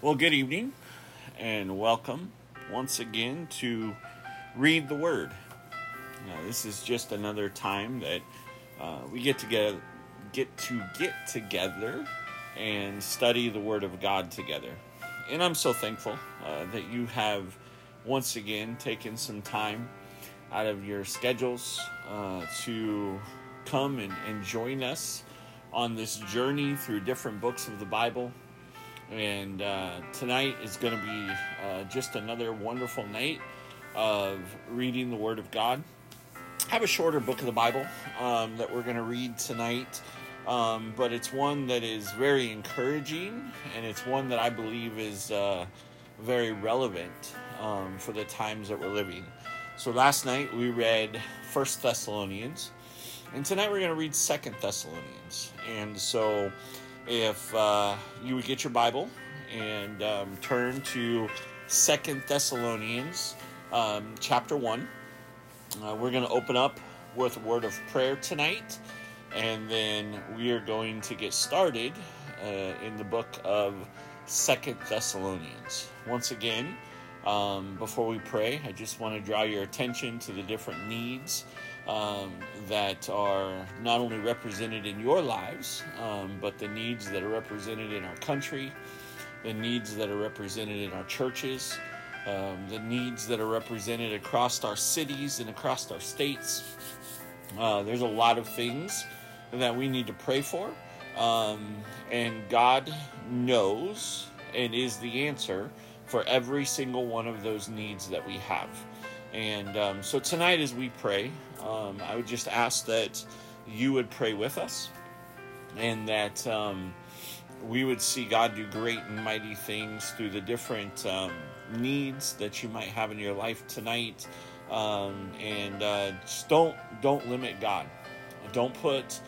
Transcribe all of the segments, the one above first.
Well, good evening and welcome once again to Read the Word. Now, this is just another time that uh, we get to get, get to get together and study the Word of God together. And I'm so thankful uh, that you have once again taken some time out of your schedules uh, to come and, and join us on this journey through different books of the Bible. And uh, tonight is going to be uh, just another wonderful night of reading the Word of God. I have a shorter book of the Bible um, that we're going to read tonight, um, but it's one that is very encouraging, and it's one that I believe is uh, very relevant um, for the times that we're living. So last night we read First Thessalonians, and tonight we're going to read Second Thessalonians. And so, if uh, you would get your Bible and um, turn to Second Thessalonians, um, chapter one, uh, we're going to open up with a word of prayer tonight, and then we are going to get started uh, in the book of Second Thessalonians. Once again. Um, before we pray, I just want to draw your attention to the different needs um, that are not only represented in your lives, um, but the needs that are represented in our country, the needs that are represented in our churches, um, the needs that are represented across our cities and across our states. Uh, there's a lot of things that we need to pray for, um, and God knows and is the answer for every single one of those needs that we have. And um, so tonight, as we pray, um, I would just ask that you would pray with us and that um, we would see God do great and mighty things through the different um, needs that you might have in your life tonight. Um, and uh, just don't don't limit God. Don't put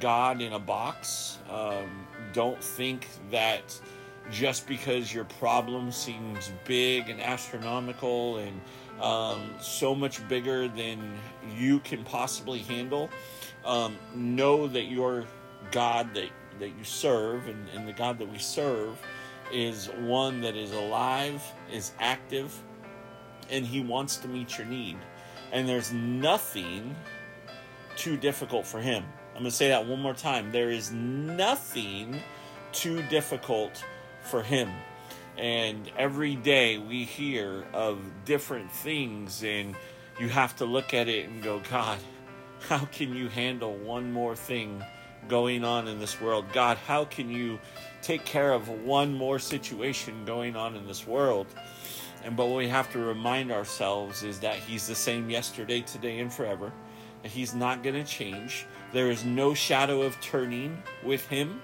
God in a box. Um, don't think that just because your problem seems big and astronomical and um, so much bigger than you can possibly handle. Um, know that your God that, that you serve and, and the God that we serve is one that is alive, is active, and He wants to meet your need. And there's nothing too difficult for Him. I'm going to say that one more time. There is nothing too difficult for Him. And every day we hear of different things, and you have to look at it and go, God, how can you handle one more thing going on in this world? God, how can you take care of one more situation going on in this world? And but what we have to remind ourselves is that He's the same yesterday, today, and forever. He's not going to change. There is no shadow of turning with Him.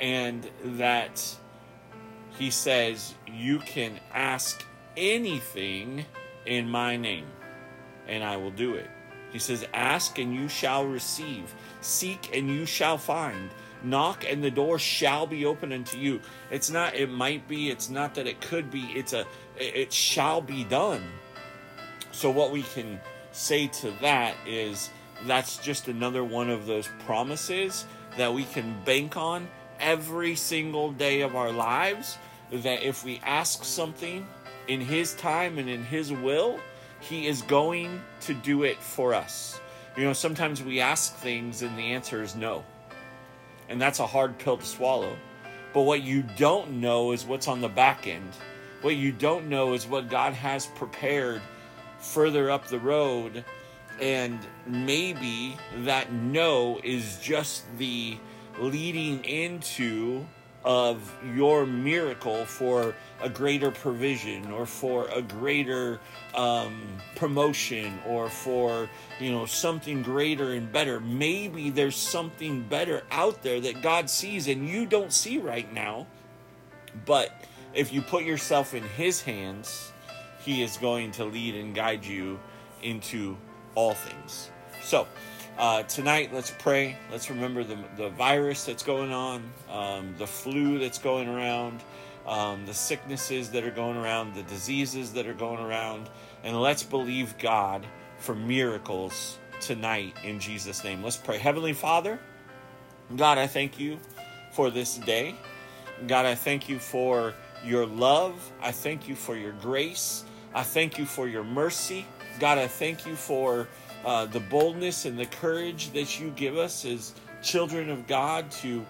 And that he says, You can ask anything in my name, and I will do it. He says, Ask and you shall receive, seek and you shall find, knock and the door shall be open unto you. It's not, it might be, it's not that it could be, it's a, it shall be done. So, what we can say to that is that's just another one of those promises that we can bank on every single day of our lives that if we ask something in His time and in His will, He is going to do it for us. You know, sometimes we ask things and the answer is no. And that's a hard pill to swallow. But what you don't know is what's on the back end. What you don't know is what God has prepared further up the road. And maybe that no is just the leading into of your miracle for a greater provision or for a greater um, promotion or for you know something greater and better. Maybe there's something better out there that god sees and you don't see right now. But if you put yourself in his hands he is going to lead and guide you into all things. So uh, tonight, let's pray. Let's remember the, the virus that's going on, um, the flu that's going around, um, the sicknesses that are going around, the diseases that are going around, and let's believe God for miracles tonight in Jesus' name. Let's pray. Heavenly Father, God, I thank you for this day. God, I thank you for your love. I thank you for your grace. I thank you for your mercy. God, I thank you for uh, the boldness and the courage that you give us as children of God to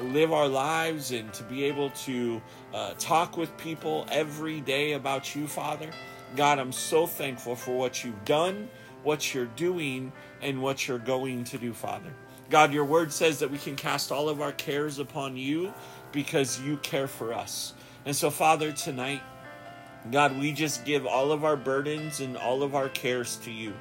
live our lives and to be able to uh, talk with people every day about you, Father. God, I'm so thankful for what you've done, what you're doing, and what you're going to do, Father. God, your word says that we can cast all of our cares upon you because you care for us. And so, Father, tonight, God, we just give all of our burdens and all of our cares to you.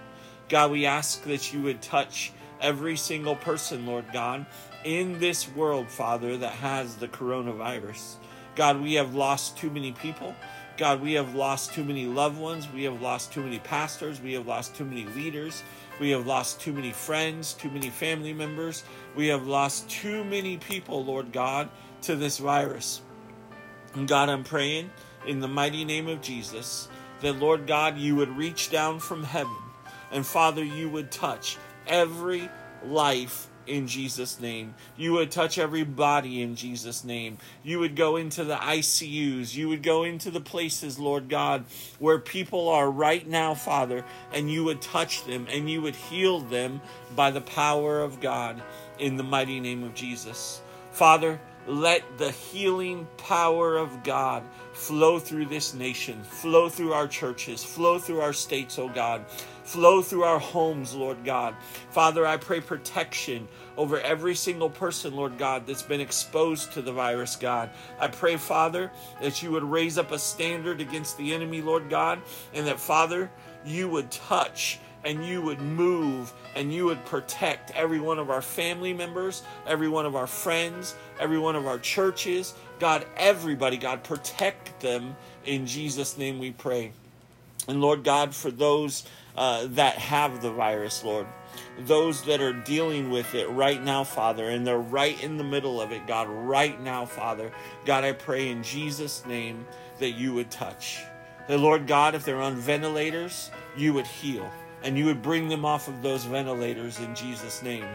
God, we ask that you would touch every single person, Lord God, in this world, Father, that has the coronavirus. God, we have lost too many people. God, we have lost too many loved ones. We have lost too many pastors. We have lost too many leaders. We have lost too many friends, too many family members. We have lost too many people, Lord God, to this virus. And God, I'm praying in the mighty name of Jesus that, Lord God, you would reach down from heaven and, Father, you would touch every life in Jesus' name. You would touch every body in Jesus' name. You would go into the ICUs. You would go into the places, Lord God, where people are right now, Father, and you would touch them and you would heal them by the power of God in the mighty name of Jesus. Father, let the healing power of God flow through this nation, flow through our churches, flow through our states, oh God flow through our homes, Lord God. Father, I pray protection over every single person, Lord God, that's been exposed to the virus, God. I pray, Father, that you would raise up a standard against the enemy, Lord God, and that, Father, you would touch and you would move and you would protect every one of our family members, every one of our friends, every one of our churches. God, everybody, God, protect them. In Jesus' name we pray. And Lord God, for those uh, that have the virus, Lord. Those that are dealing with it right now, Father, and they're right in the middle of it, God, right now, Father. God, I pray in Jesus' name that you would touch. That, Lord God, if they're on ventilators, you would heal and you would bring them off of those ventilators in Jesus' name.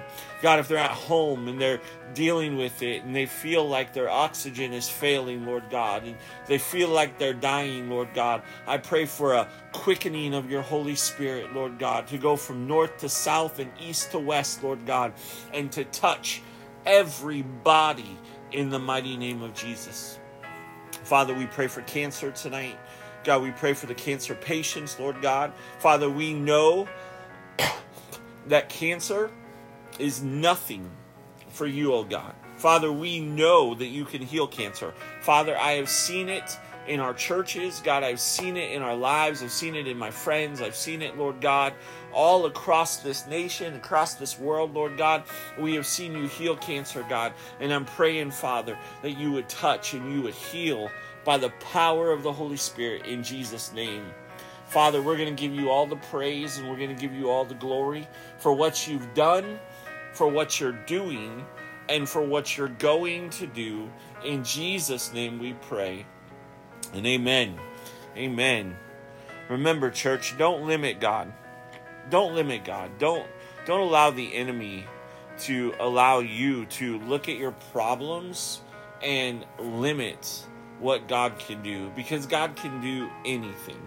God, if they're at home and they're dealing with it and they feel like their oxygen is failing, Lord God, and they feel like they're dying, Lord God, I pray for a quickening of your Holy Spirit, Lord God, to go from north to south and east to west, Lord God, and to touch every body in the mighty name of Jesus. Father, we pray for cancer tonight. God, we pray for the cancer patients, Lord God. Father, we know that cancer is nothing for you, oh God. Father, we know that you can heal cancer. Father, I have seen it in our churches. God, I've seen it in our lives. I've seen it in my friends. I've seen it, Lord God, all across this nation, across this world, Lord God. We have seen you heal cancer, God. And I'm praying, Father, that you would touch and you would heal by the power of the Holy Spirit in Jesus' name. Father, we're going to give you all the praise and we're going to give you all the glory for what you've done, for what you're doing, and for what you're going to do. In Jesus' name we pray. And amen. Amen. Remember, church, don't limit God. Don't limit God. Don't don't allow the enemy to allow you to look at your problems and limit what God can do because God can do anything.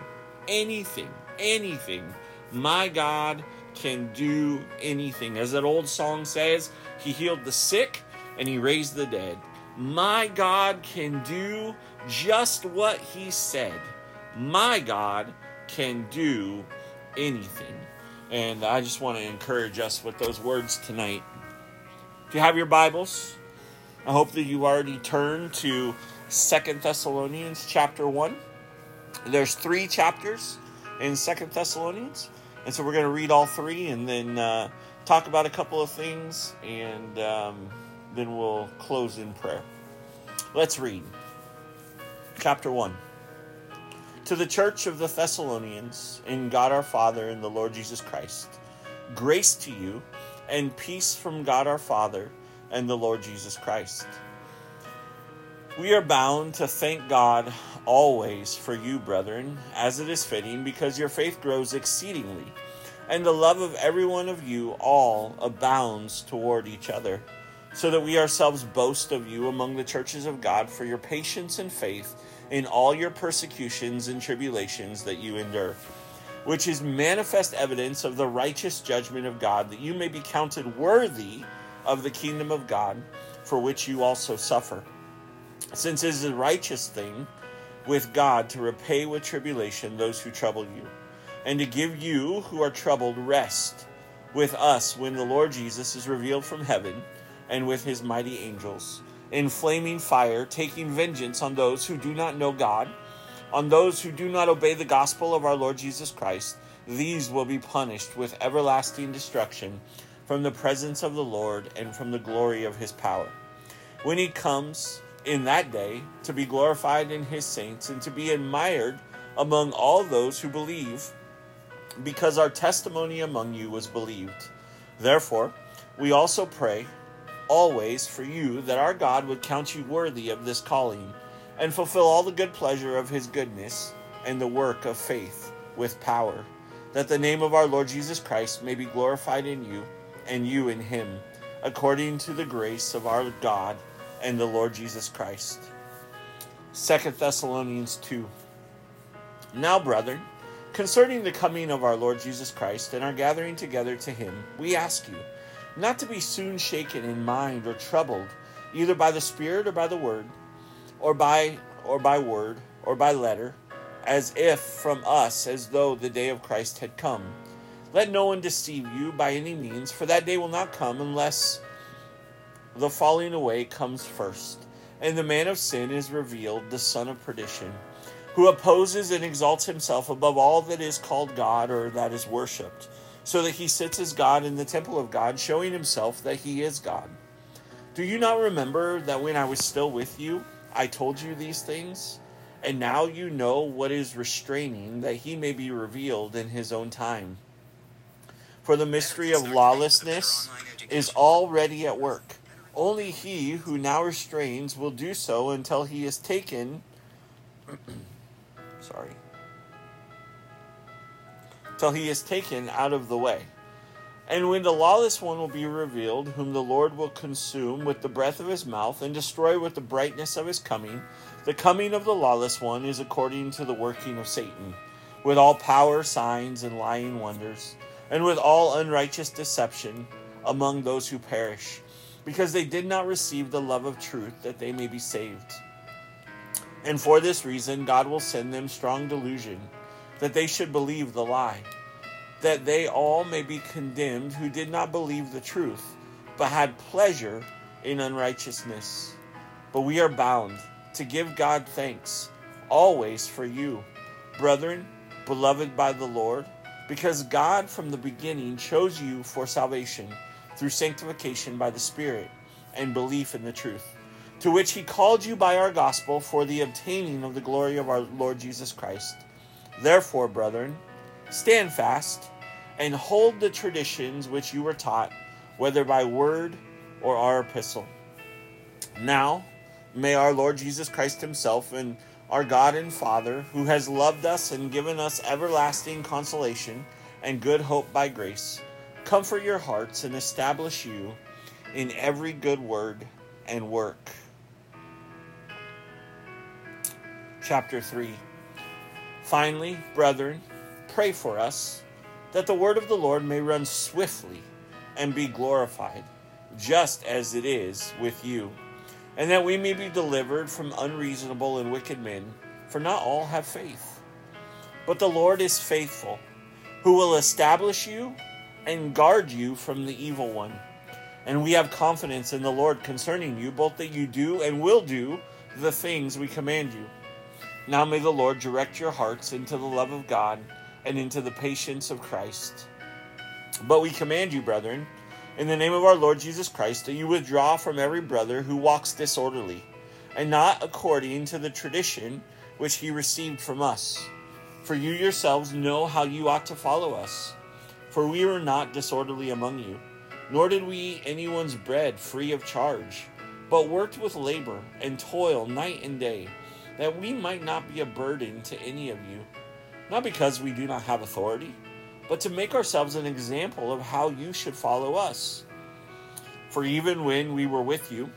Anything. Anything. My God can do anything. As that old song says, He healed the sick and He raised the dead. My God can do just what He said. My God can do anything. And I just want to encourage us with those words tonight. If you have your Bibles, I hope that you already turned to Second Thessalonians chapter 1. There's three chapters in Second Thessalonians, and so we're going to read all three and then uh, talk about a couple of things, and um, then we'll close in prayer. Let's read. Chapter 1. To the church of the Thessalonians, in God our Father and the Lord Jesus Christ, grace to you and peace from God our Father and the Lord Jesus Christ. We are bound to thank God always for you, brethren, as it is fitting, because your faith grows exceedingly, and the love of every one of you all abounds toward each other, so that we ourselves boast of you among the churches of God for your patience and faith in all your persecutions and tribulations that you endure, which is manifest evidence of the righteous judgment of God, that you may be counted worthy of the kingdom of God, for which you also suffer. Since it is a righteous thing with God to repay with tribulation those who trouble you, and to give you who are troubled rest with us when the Lord Jesus is revealed from heaven and with his mighty angels in flaming fire, taking vengeance on those who do not know God, on those who do not obey the gospel of our Lord Jesus Christ. These will be punished with everlasting destruction from the presence of the Lord and from the glory of his power. When he comes in that day to be glorified in his saints and to be admired among all those who believe, because our testimony among you was believed. Therefore, we also pray always for you that our God would count you worthy of this calling and fulfill all the good pleasure of his goodness and the work of faith with power, that the name of our Lord Jesus Christ may be glorified in you and you in him, according to the grace of our God and the Lord Jesus Christ. 2 Thessalonians 2. Now, brethren, concerning the coming of our Lord Jesus Christ and our gathering together to him, we ask you not to be soon shaken in mind or troubled, either by the Spirit or by the word, or by or by word, or by letter, as if from us, as though the day of Christ had come. Let no one deceive you by any means, for that day will not come unless the falling away comes first, and the man of sin is revealed, the son of perdition, who opposes and exalts himself above all that is called God or that is worshipped so that he sits as God in the temple of God, showing himself that he is God. Do you not remember that when I was still with you, I told you these things? And now you know what is restraining, that he may be revealed in his own time. For the mystery of lawlessness is already at work. Only he who now restrains will do so until he is taken. sorry till he is taken out of the way. And when the lawless one will be revealed, whom the Lord will consume with the breath of his mouth and destroy with the brightness of his coming, the coming of the lawless one is according to the working of Satan, with all power, signs, and lying wonders, and with all unrighteous deception among those who perish, because they did not receive the love of truth that they may be saved. And for this reason, God will send them strong delusion that they should believe the lie, that they all may be condemned who did not believe the truth, but had pleasure in unrighteousness. But we are bound to give God thanks always for you, brethren, beloved by the Lord, because God from the beginning chose you for salvation through sanctification by the Spirit and belief in the truth, to which He called you by our gospel for the obtaining of the glory of our Lord Jesus Christ. Therefore, brethren, stand fast and hold the traditions which you were taught, whether by word or our epistle. Now, may our Lord Jesus Christ Himself and our God and Father, who has loved us and given us everlasting consolation and good hope by grace, comfort your hearts and establish you in every good word and work. Chapter 3 Finally, brethren, pray for us that the word of the Lord may run swiftly and be glorified, just as it is with you, and that we may be delivered from unreasonable and wicked men, for not all have faith. But the Lord is faithful, who will establish you and guard you from the evil one. And we have confidence in the Lord concerning you, both that you do and will do the things we command you. Now may the Lord direct your hearts into the love of God and into the patience of Christ. But we command you, brethren, in the name of our Lord Jesus Christ, that you withdraw from every brother who walks disorderly, and not according to the tradition which he received from us. For you yourselves know how you ought to follow us. For we were not disorderly among you, nor did we eat anyone's bread free of charge, but worked with labor and toil night and day that we might not be a burden to any of you, not because we do not have authority, but to make ourselves an example of how you should follow us. For even when we were with you,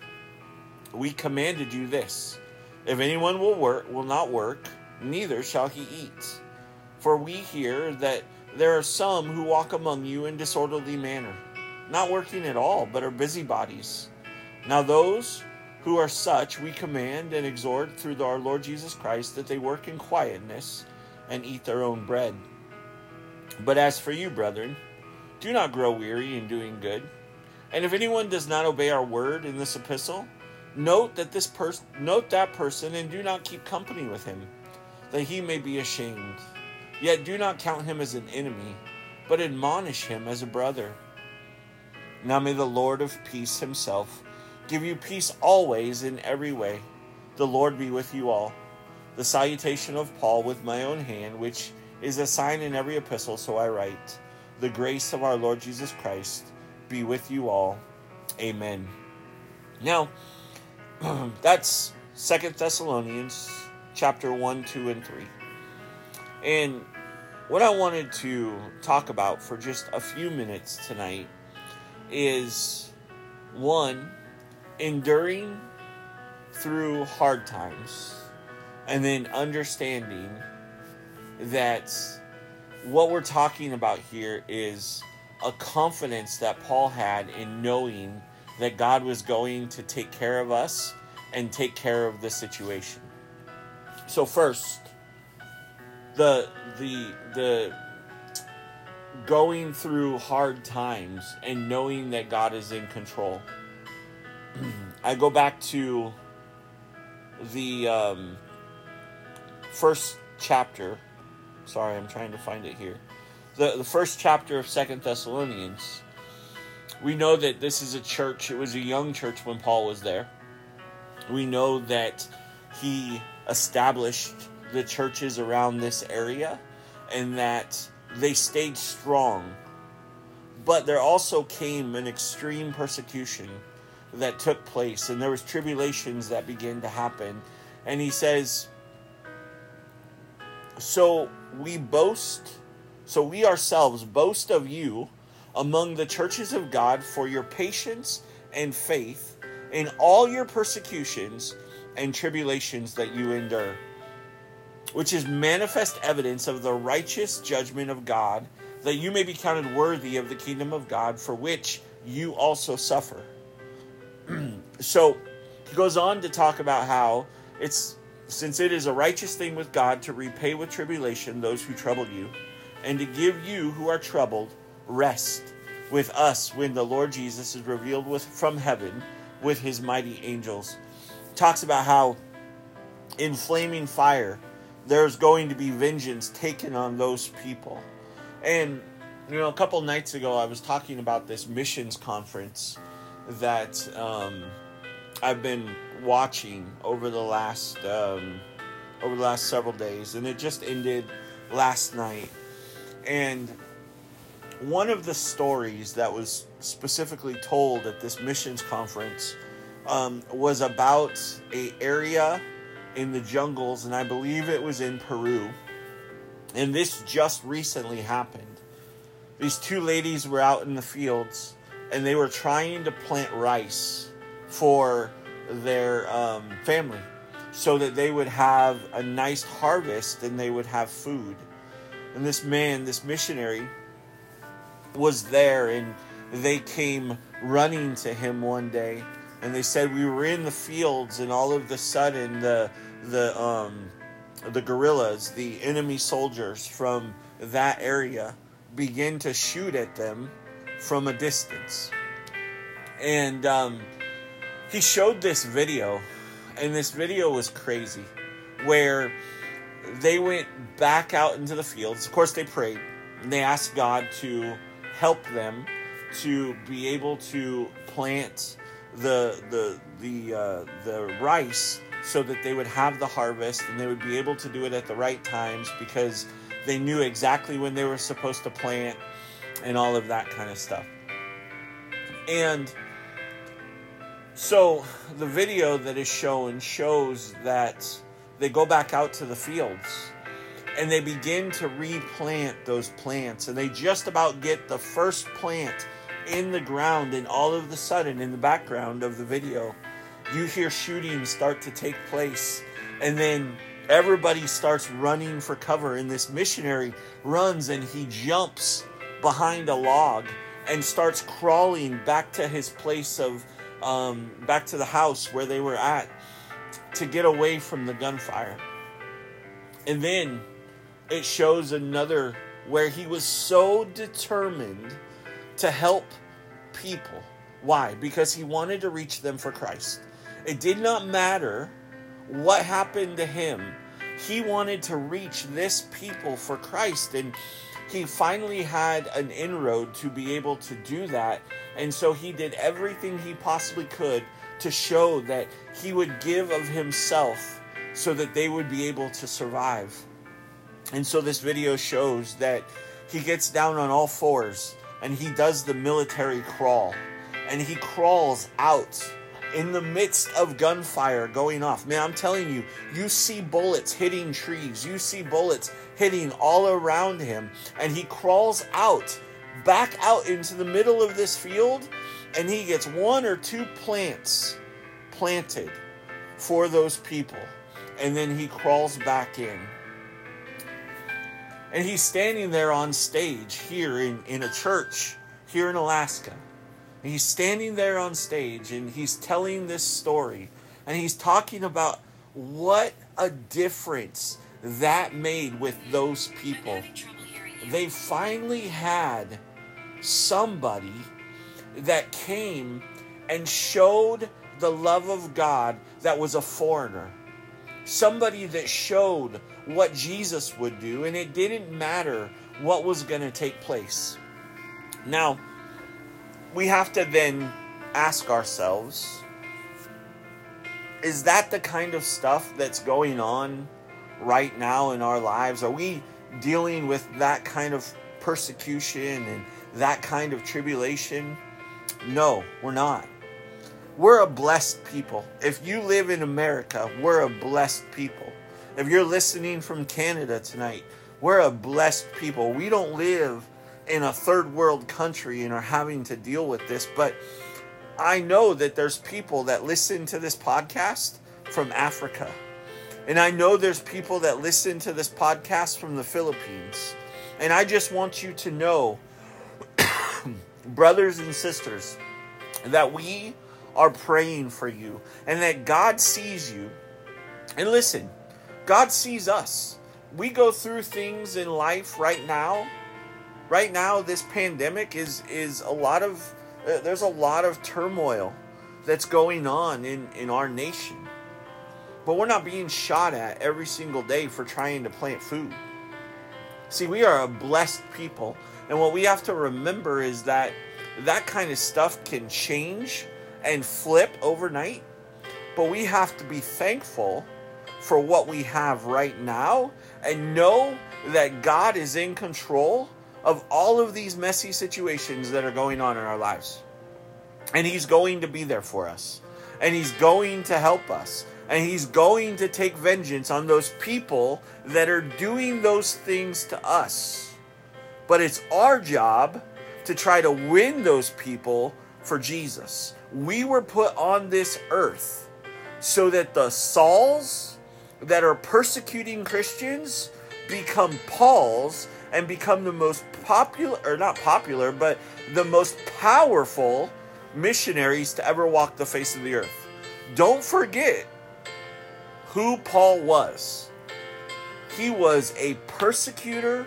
we commanded you this if anyone will work will not work, neither shall he eat. For we hear that there are some who walk among you in disorderly manner, not working at all, but are busybodies. Now those who are such we command and exhort through our Lord Jesus Christ that they work in quietness and eat their own bread. But as for you, brethren, do not grow weary in doing good. And if anyone does not obey our word in this epistle, Note that this person note that person and do not keep company with him, that he may be ashamed. Yet do not count him as an enemy, but admonish him as a brother. Now may the Lord of peace himself give you peace always in every way. The Lord be with you all. The salutation of Paul with my own hand, which is a sign in every epistle, so I write. The grace of our Lord Jesus Christ be with you all. Amen. Now, that's Second Thessalonians chapter 1, 2, and 3. And what I wanted to talk about for just a few minutes tonight is one, enduring through hard times, and then understanding that what we're talking about here is a confidence that Paul had in knowing that God was going to take care of us and take care of the situation. So first, the the the going through hard times and knowing that God is in control. I go back to the um, first chapter. Sorry, I'm trying to find it here. The the first chapter of Second Thessalonians we know that this is a church, it was a young church when Paul was there. We know that he established the churches around this area and that they stayed strong. But there also came an extreme persecution that took place and there was tribulations that began to happen. And he says, so we boast, so we ourselves boast of you among the churches of God for your patience and faith in all your persecutions and tribulations that you endure, which is manifest evidence of the righteous judgment of God, that you may be counted worthy of the kingdom of God, for which you also suffer. so he goes on to talk about how it's since it is a righteous thing with God to repay with tribulation those who trouble you, and to give you who are troubled rest with us when the Lord Jesus is revealed with from heaven with his mighty angels. Talks about how in flaming fire there's going to be vengeance taken on those people. And you know, a couple nights ago I was talking about this missions conference that um, I've been watching over the last um, over the last several days, and it just ended last night. And one of the stories that was specifically told at this missions conference um, was about a area in the jungles, and I believe it was in Peru. And this just recently happened. These two ladies were out in the fields, and they were trying to plant rice for their um, family so that they would have a nice harvest and they would have food. And this man, this missionary, was there and they came running to him one day and they said we were in the fields and all of the sudden the the um the guerrillas the enemy soldiers from that area begin to shoot at them from a distance. And um, he showed this video and this video was crazy where they went back out into the fields. Of course they prayed and they asked god to help them to be able to plant the the the uh, the rice so that they would have the harvest and they would be able to do it at the right times because they knew exactly when they were supposed to plant and all of that kind of stuff. And so the video that is shown shows that they go back out to the fields and they begin to replant those plants and they just about get the first plant in the ground, and all of the sudden, in the background of the video, you hear shooting start to take place. And then everybody starts running for cover, and this missionary runs and he jumps behind a log and starts crawling back to his place of, um, back to the house where they were at to get away from the gunfire. And then it shows another where he was so determined to help people. Why? Because he wanted to reach them for Christ. It did not matter what happened to him. He wanted to reach this people for Christ. And he finally had an inroad to be able to do that. And so he did everything he possibly could to show that he would give of himself so that they would be able to survive. And so this video shows that he gets down on all fours and he does the military crawl. And he crawls out in the midst of gunfire going off. Man, I'm telling you, you see bullets hitting trees, you see bullets hitting all around him, and he crawls out, back out into the middle of this field, and he gets one or two plants planted for those people. And then he crawls back in. And he's standing there on stage here in, in a church here in Alaska. And he's standing there on stage and he's telling this story. And he's talking about what a difference that made with those people. They finally had somebody that came and showed the love of God that was a foreigner. Somebody that showed what Jesus would do, and it didn't matter what was going to take place. Now, we have to then ask ourselves is that the kind of stuff that's going on right now in our lives? Are we dealing with that kind of persecution and that kind of tribulation? No, we're not. We're a blessed people. If you live in America, we're a blessed people. If you're listening from Canada tonight, we're a blessed people. We don't live in a third world country and are having to deal with this, but I know that there's people that listen to this podcast from Africa. And I know there's people that listen to this podcast from the Philippines. And I just want you to know, brothers and sisters, that we are praying for you and that God sees you. And listen, God sees us. We go through things in life right now. Right now this pandemic is is a lot of uh, there's a lot of turmoil that's going on in in our nation. But we're not being shot at every single day for trying to plant food. See, we are a blessed people, and what we have to remember is that that kind of stuff can change and flip overnight, but we have to be thankful for what we have right now and know that God is in control of all of these messy situations that are going on in our lives. And He's going to be there for us, and He's going to help us, and He's going to take vengeance on those people that are doing those things to us. But it's our job to try to win those people for Jesus. We were put on this earth so that the Sauls that are persecuting Christians become Pauls and become the most popular, or not popular, but the most powerful missionaries to ever walk the face of the earth. Don't forget who Paul was. He was a persecutor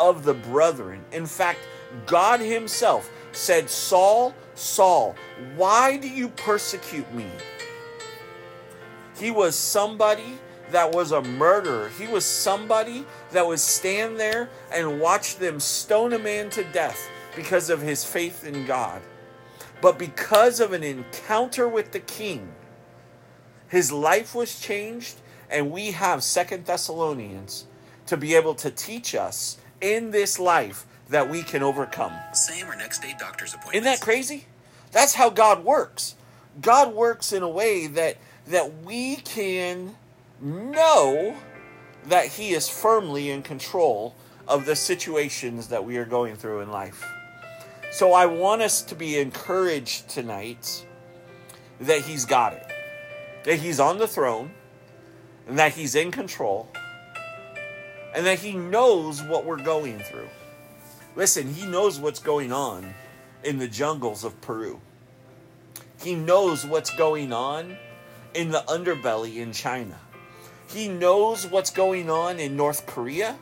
of the brethren. In fact, God Himself said, Saul, Saul, why do you persecute me? He was somebody that was a murderer. He was somebody that would stand there and watch them stone a man to death because of his faith in God. But because of an encounter with the king, his life was changed, and we have Second Thessalonians to be able to teach us in this life that we can overcome. Same or next day doctor's appointment. Isn't that crazy? That's how God works. God works in a way that that we can know that he is firmly in control of the situations that we are going through in life. So I want us to be encouraged tonight that He's got it, that He's on the throne, and that He's in control, and that He knows what we're going through. Listen, He knows what's going on in the jungles of Peru. He knows what's going on in the underbelly in China. He knows what's going on in North Korea.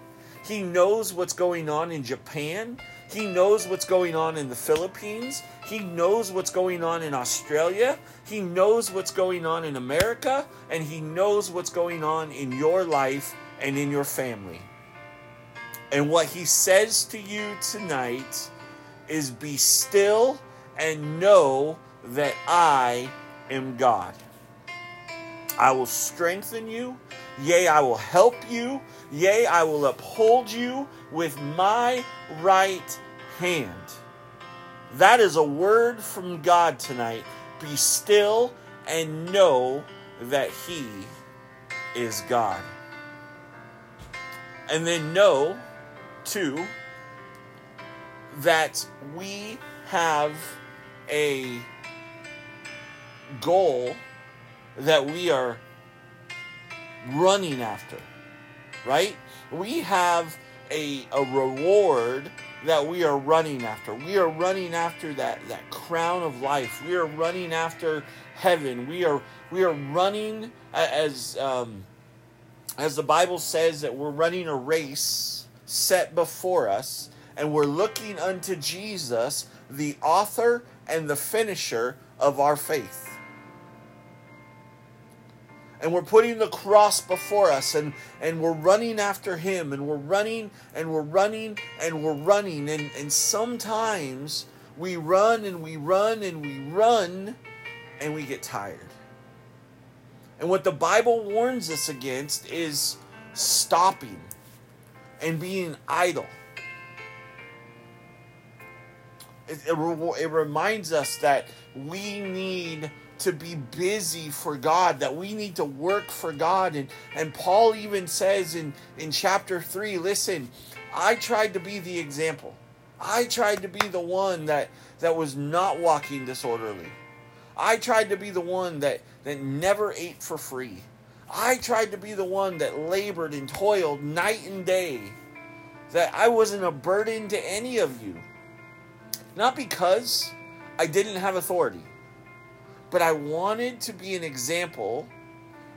He knows what's going on in Japan. He knows what's going on in the Philippines. He knows what's going on in Australia. He knows what's going on in America. And he knows what's going on in your life and in your family. And what he says to you tonight is be still and know that I am God. I will strengthen you. Yea, I will help you. Yea, I will uphold you with my right hand. That is a word from God tonight. Be still and know that He is God. And then know, too, that we have a goal that we are running after, right? We have a, a reward that we are running after. We are running after that, that crown of life. We are running after heaven. We are we are running as um, as the Bible says that we're running a race set before us, and we're looking unto Jesus, the author and the finisher of our faith. And we're putting the cross before us and and we're running after him and we're running and we're running and we're running. And and sometimes we run and we run and we run and we get tired. And what the bible warns us against is stopping and being idle it, it, it reminds us that we need to be busy for God, that we need to work for God. And, and Paul even says in, in chapter 3 listen, I tried to be the example. I tried to be the one that, that was not walking disorderly. I tried to be the one that, that never ate for free. I tried to be the one that labored and toiled night and day. That I wasn't a burden to any of you. Not because I didn't have authority but I wanted to be an example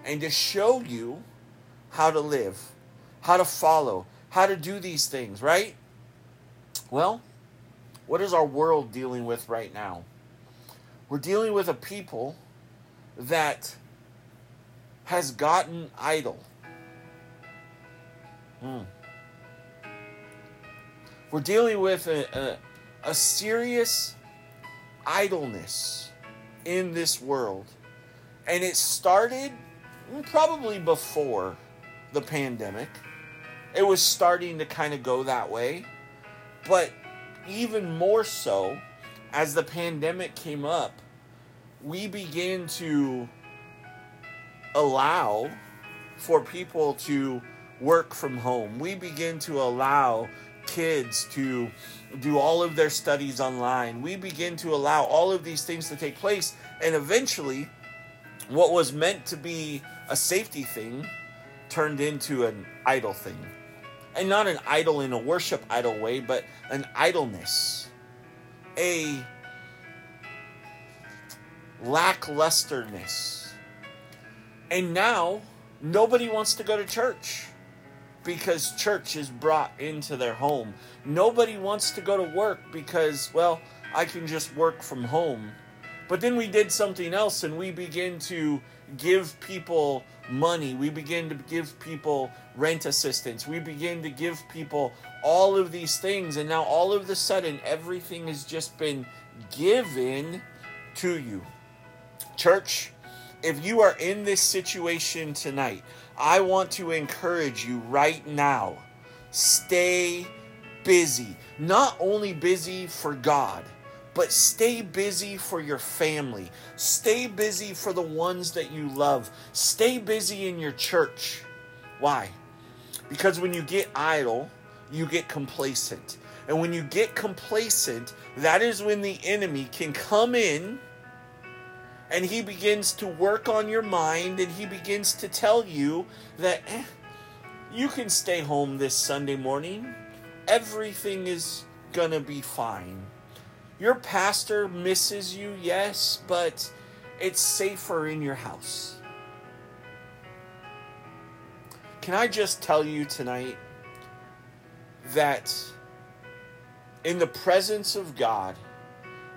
and to show you how to live, how to follow, how to do these things, right? Well, what is our world dealing with right now? We're dealing with a people that has gotten idle. Hmm. We're dealing with a, a, a serious idleness in this world. And it started probably before the pandemic. It was starting to kind of go that way. But even more so, as the pandemic came up, we began to allow for people to work from home. We begin to allow kids to do all of their studies online. We begin to allow all of these things to take place, and eventually, what was meant to be a safety thing turned into an idle thing. And not an idol in a worship idol way, but an idleness. A lacklusterness. And now, nobody wants to go to church because church is brought into their home. Nobody wants to go to work because, well, I can just work from home. But then we did something else and we begin to give people money. We begin to give people rent assistance. We begin to give people all of these things. And now all of a sudden, everything has just been given to you. Church, if you are in this situation tonight, I want to encourage you right now stay busy. Not only busy for God, but stay busy for your family. Stay busy for the ones that you love. Stay busy in your church. Why? Because when you get idle, you get complacent. And when you get complacent, that is when the enemy can come in and he begins to work on your mind and he begins to tell you that eh, you can stay home this Sunday morning. Everything is gonna be fine. Your pastor misses you, yes, but it's safer in your house. Can I just tell you tonight that in the presence of God,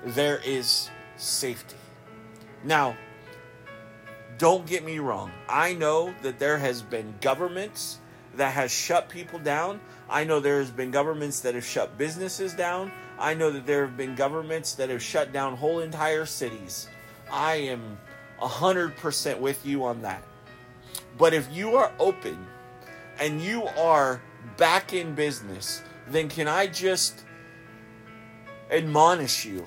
there is safety. Now, don't get me wrong. I know that there has been governments that has shut people down. I know there has been governments that have shut businesses down. I know that there have been governments that have shut down whole entire cities. I am 100% with you on that. But if you are open and you are back in business, then can I just admonish you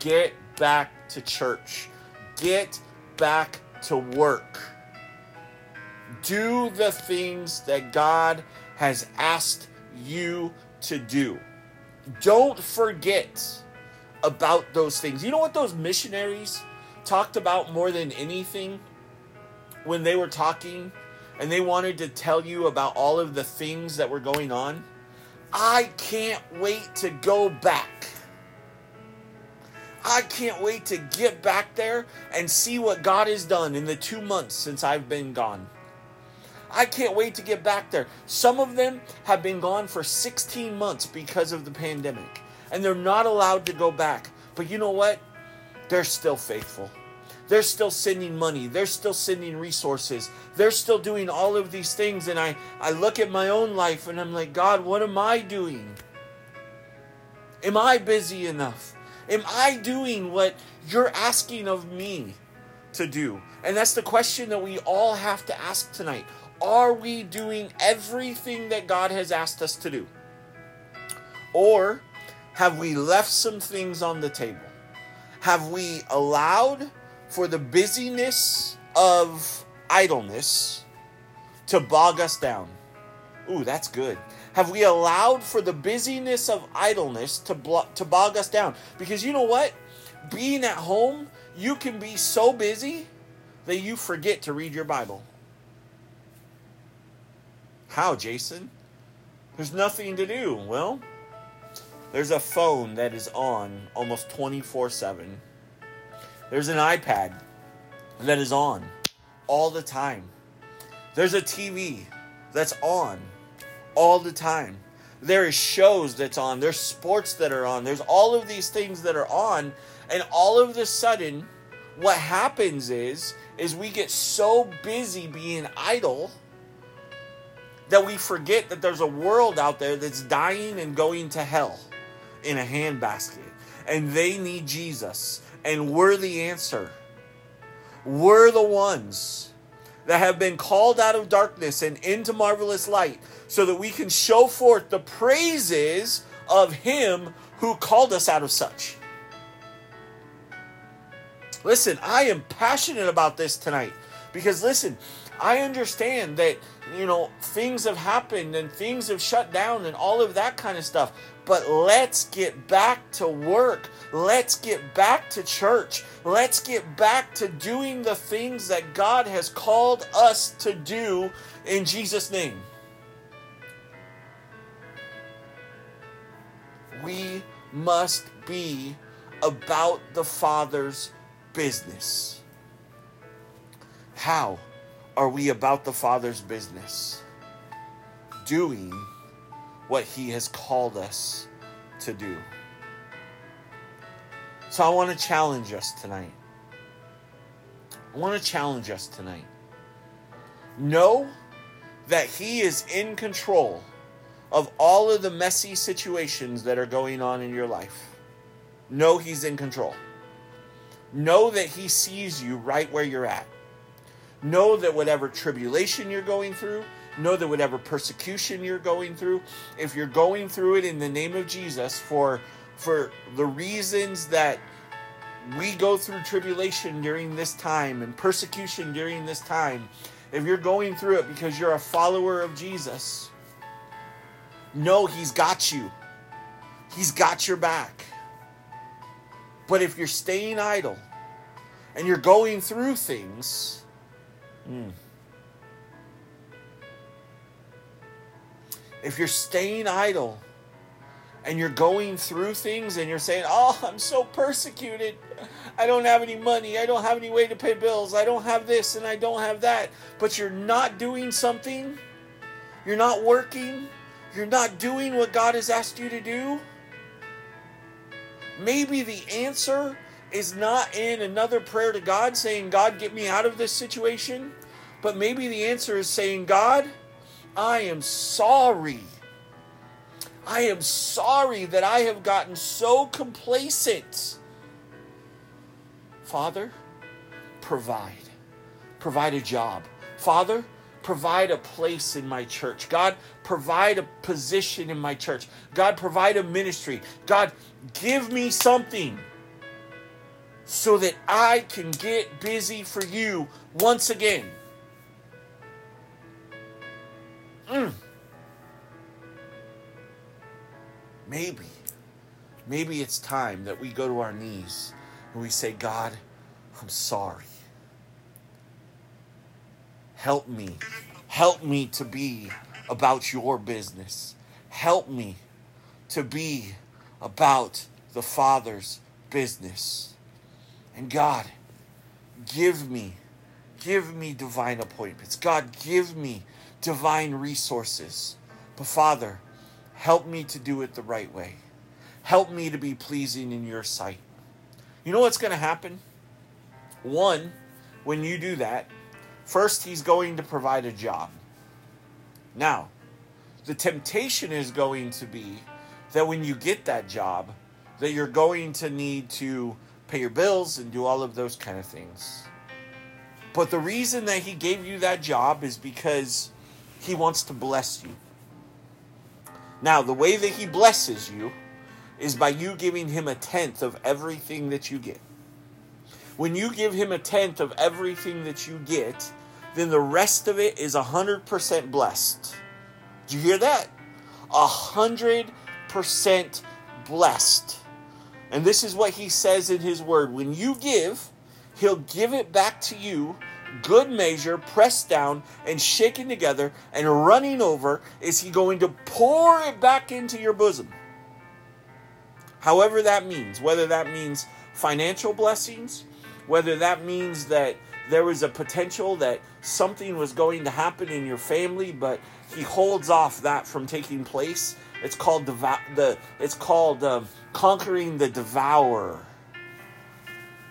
get back to church, get back to work. Do the things that God has asked you to do. Don't forget about those things. You know what those missionaries talked about more than anything when they were talking and they wanted to tell you about all of the things that were going on? I can't wait to go back. I can't wait to get back there and see what God has done in the two months since I've been gone. I can't wait to get back there. Some of them have been gone for 16 months because of the pandemic, and they're not allowed to go back. But you know what? They're still faithful. They're still sending money. They're still sending resources. They're still doing all of these things. And I, I look at my own life and I'm like, God, what am I doing? Am I busy enough? Am I doing what you're asking of me to do? And that's the question that we all have to ask tonight. Are we doing everything that God has asked us to do? Or have we left some things on the table? Have we allowed for the busyness of idleness to bog us down? Ooh, that's good. Have we allowed for the busyness of idleness to blo- to bog us down? Because you know what? Being at home, you can be so busy that you forget to read your Bible. How, Jason? There's nothing to do. Well, there's a phone that is on almost 24 7. There's an iPad that is on all the time. There's a TV that's on all the time. There is shows that's on. There's sports that are on. There's all of these things that are on. And all of a sudden, what happens is, is we get so busy being idle that we forget that there's a world out there that's dying and going to hell in a handbasket. And they need Jesus. And we're the answer. We're the ones that have been called out of darkness and into marvelous light so that we can show forth the praises of Him who called us out of such. Listen, I am passionate about this tonight because, listen, I understand that, you know, things have happened and things have shut down and all of that kind of stuff. But let's get back to work. Let's get back to church. Let's get back to doing the things that God has called us to do in Jesus' name. We must be about the Father's business. How are we about the Father's business? Doing what He has called us to do. So I want to challenge us tonight. I want to challenge us tonight. Know that He is in control of all of the messy situations that are going on in your life. Know He's in control. Know that He sees you right where you're at. Know that whatever tribulation you're going through, know that whatever persecution you're going through, if you're going through it in the name of Jesus for for the reasons that we go through tribulation during this time and persecution during this time, if you're going through it because you're a follower of Jesus, know he's got you. He's got your back. But if you're staying idle and you're going through things, mm, if you're staying idle and you're going through things and you're saying, Oh, I'm so persecuted. I don't have any money. I don't have any way to pay bills. I don't have this and I don't have that. But you're not doing something. You're not working. You're not doing what God has asked you to do. Maybe the answer is not in another prayer to God saying, God, get me out of this situation. But maybe the answer is saying, God, I am sorry. I am sorry that I have gotten so complacent. Father, provide. Provide a job. Father, provide a place in my church. God, provide a position in my church. God, provide a ministry. God, give me something so that I can get busy for you once again. Mm. Maybe, maybe it's time that we go to our knees and we say, God, I'm sorry. Help me. Help me to be about your business. Help me to be about the Father's business. And God, give me, give me divine appointments. God, give me divine resources. But Father, help me to do it the right way. Help me to be pleasing in your sight. You know what's going to happen? One, when you do that, first, he's going to provide a job. Now, the temptation is going to be that when you get that job, that you're going to need to pay your bills and do all of those kind of things. But the reason that he gave you that job is because he wants to bless you. Now, the way that he blesses you is by you giving him a tenth of everything that you get. When you give him a tenth of everything that you get, then the rest of it is 100% blessed. Do you hear that? A hundred percent blessed. And this is what he says in his word. When you give, he'll give it back to you, good measure, pressed down and shaken together and running over, is he going to pour it back into your bosom. However, that means, whether that means financial blessings, whether that means that there was a potential that something was going to happen in your family, but he holds off that from taking place. It's called devour. The it's called um, conquering the devourer,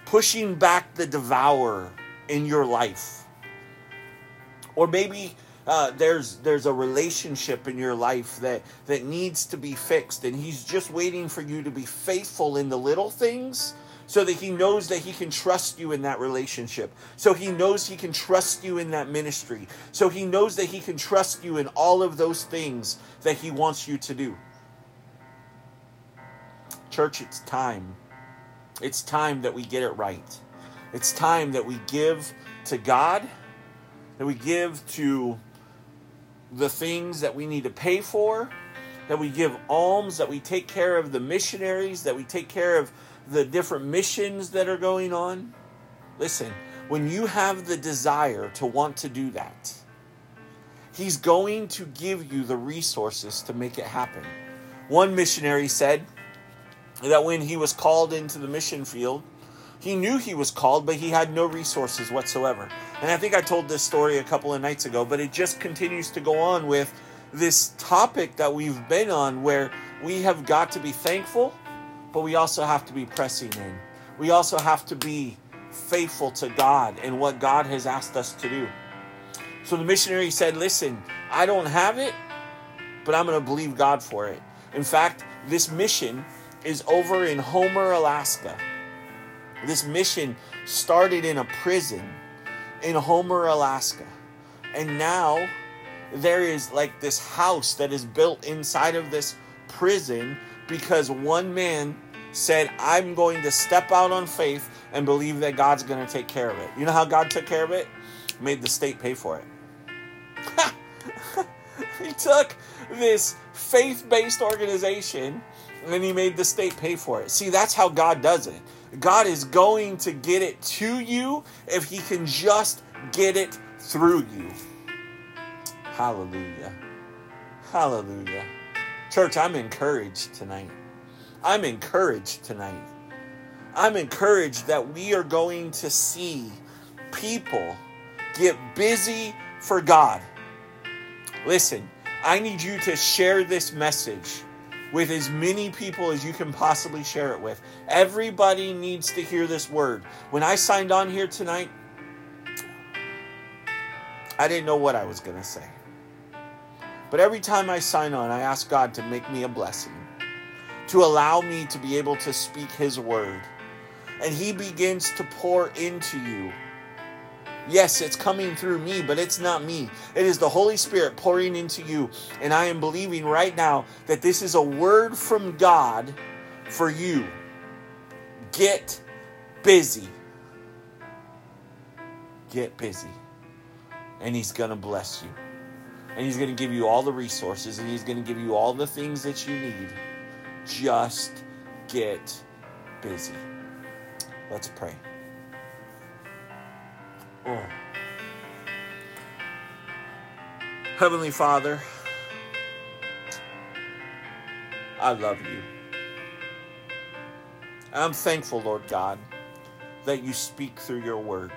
pushing back the devourer in your life, or maybe uh, there's there's a relationship in your life that that needs to be fixed, and he's just waiting for you to be faithful in the little things so that he knows that he can trust you in that relationship. So he knows he can trust you in that ministry. So he knows that he can trust you in all of those things that he wants you to do. Church, it's time. It's time that we get it right. It's time that we give to God, that we give to the things that we need to pay for, that we give alms, that we take care of the missionaries, that we take care of the different missions that are going on. Listen, when you have the desire to want to do that, He's going to give you the resources to make it happen. One missionary said that when he was called into the mission field, he knew he was called, but he had no resources whatsoever. And I think I told this story a couple of nights ago, but it just continues to go on with this topic that we've been on where we have got to be thankful but we also have to be pressing in. We also have to be faithful to God and what God has asked us to do. So the missionary said, Listen, I don't have it, but I'm going to believe God for it. In fact, this mission is over in Homer, Alaska. This mission started in a prison in Homer, Alaska. And now there is like this house that is built inside of this prison because one man said, I'm going to step out on faith and believe that God's going to take care of it. You know how God took care of it? Made the state pay for it. he took this faith based organization and then he made the state pay for it. See, that's how God does it. God is going to get it to you if he can just get it through you. Hallelujah. Hallelujah. Church, I'm encouraged tonight. I'm encouraged tonight. I'm encouraged that we are going to see people get busy for God. Listen, I need you to share this message with as many people as you can possibly share it with. Everybody needs to hear this word. When I signed on here tonight, I didn't know what I was going to say. But every time I sign on, I ask God to make me a blessing, to allow me to be able to speak His word. And He begins to pour into you Yes, it's coming through me, but it's not me. It is the Holy Spirit pouring into you. And I am believing right now that this is a word from God for you. Get busy. Get busy. And He's going to bless you. And He's going to give you all the resources and He's going to give you all the things that you need. Just get busy. Let's pray. Oh. Heavenly Father, I love you. I'm thankful, Lord God, that you speak through your word.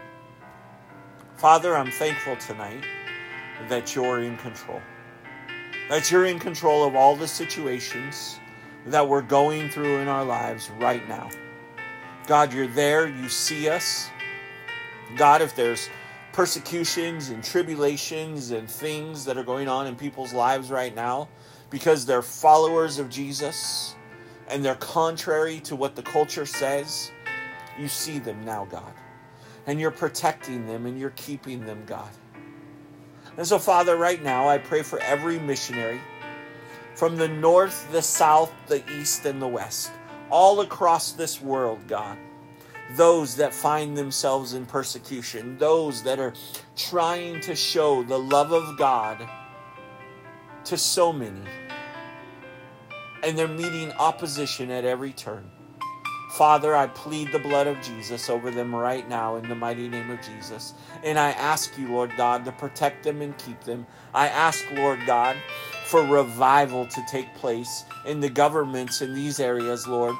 Father, I'm thankful tonight that you're in control. That you're in control of all the situations that we're going through in our lives right now. God, you're there. You see us. God, if there's persecutions and tribulations and things that are going on in people's lives right now because they're followers of Jesus and they're contrary to what the culture says, you see them now, God. And you're protecting them and you're keeping them, God. And so, Father, right now, I pray for every missionary from the north, the south, the east, and the west, all across this world, God those that find themselves in persecution, those that are trying to show the love of God to so many. And they're meeting opposition at every turn. Father, I plead the blood of Jesus over them right now in the mighty name of Jesus. And I ask you, Lord God, to protect them and keep them. I ask, Lord God, for revival to take place in the governments in these areas, Lord.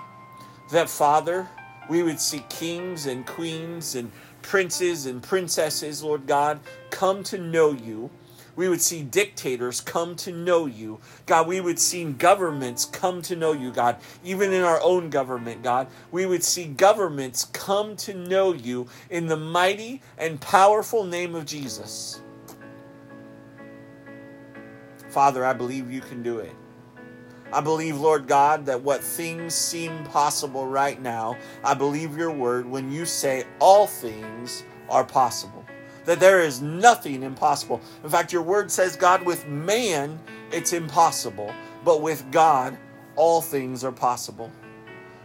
That, Father, we would see kings and queens and princes and princesses, Lord God, come to know you. We would see dictators come to know you. God, we would see governments come to know you, God. Even in our own government, God, we would see governments come to know you in the mighty and powerful name of Jesus. Father, I believe you can do it. I believe, Lord God, that what things seem possible right now, I believe your word when you say all things are possible. That there is nothing impossible. In fact, your word says, God, with man it's impossible, but with God all things are possible.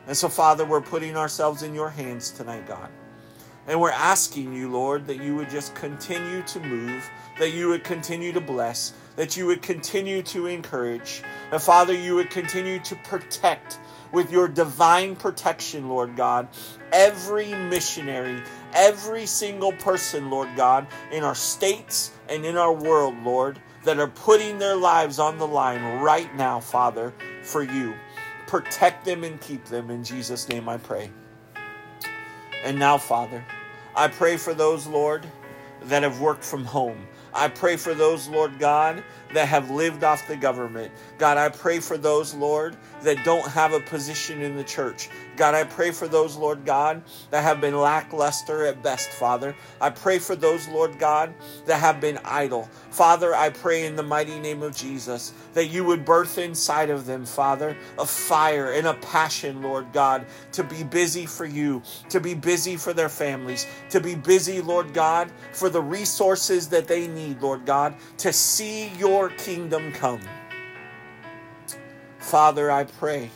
And so, Father, we're putting ourselves in your hands tonight, God. And we're asking you, Lord, that you would just continue to move, that you would continue to bless, that you would continue to encourage, and Father, you would continue to protect with your divine protection, Lord God, every missionary, every single person, Lord God, in our states and in our world, Lord, that are putting their lives on the line right now, Father, for you. Protect them and keep them. In Jesus' name I pray. And now, Father, I pray for those, Lord, that have worked from home. I pray for those, Lord God, that have lived off the government. God, I pray for those, Lord, that don't have a position in the church. God, I pray for those, Lord God, that have been lackluster at best, Father. I pray for those, Lord God, that have been idle. Father, I pray in the mighty name of Jesus that you would birth inside of them, Father, a fire and a passion, Lord God, to be busy for you, to be busy for their families, to be busy, Lord God, for the resources that they need, Lord God, to see your kingdom come. Father, I pray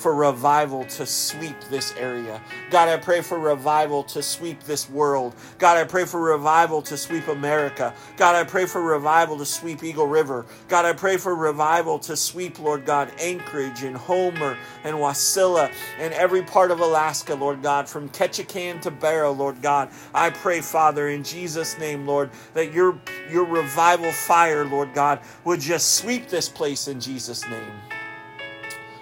for revival to sweep this area. God, I pray for revival to sweep this world. God, I pray for revival to sweep America. God, I pray for revival to sweep Eagle River. God, I pray for revival to sweep, Lord God, Anchorage and Homer and Wasilla and every part of Alaska, Lord God, from Ketchikan to Barrow, Lord God. I pray, Father, in Jesus' name, Lord, that your your revival fire, Lord God, would just sweep this place in Jesus' name.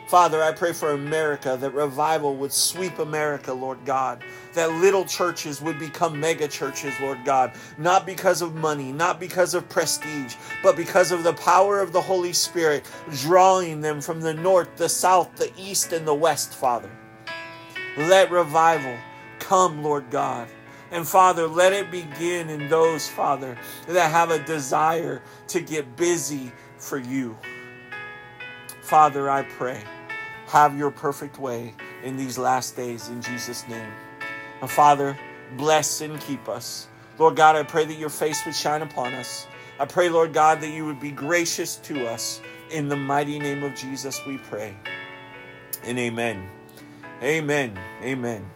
Father, I pray for America that revival would sweep America, Lord God. That little churches would become mega churches, Lord God. Not because of money, not because of prestige, but because of the power of the Holy Spirit drawing them from the north, the south, the east, and the west, Father. Let revival come, Lord God. And Father, let it begin in those, Father, that have a desire to get busy for you. Father, I pray have your perfect way in these last days in Jesus' name. And Father, bless and keep us. Lord God, I pray that your face would shine upon us. I pray, Lord God, that you would be gracious to us. In the mighty name of Jesus, we pray. And amen. Amen. Amen.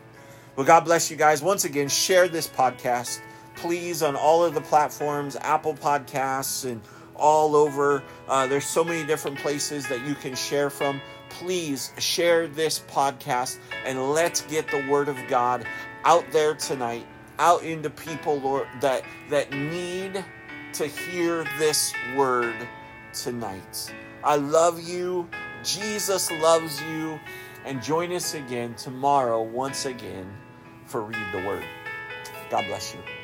Well, God bless you guys. Once again, share this podcast, please, on all of the platforms Apple Podcasts and all over. Uh, there's so many different places that you can share from please share this podcast and let's get the word of God out there tonight, out into people, Lord, that that need to hear this word tonight. I love you. Jesus loves you. And join us again tomorrow once again for Read the Word. God bless you.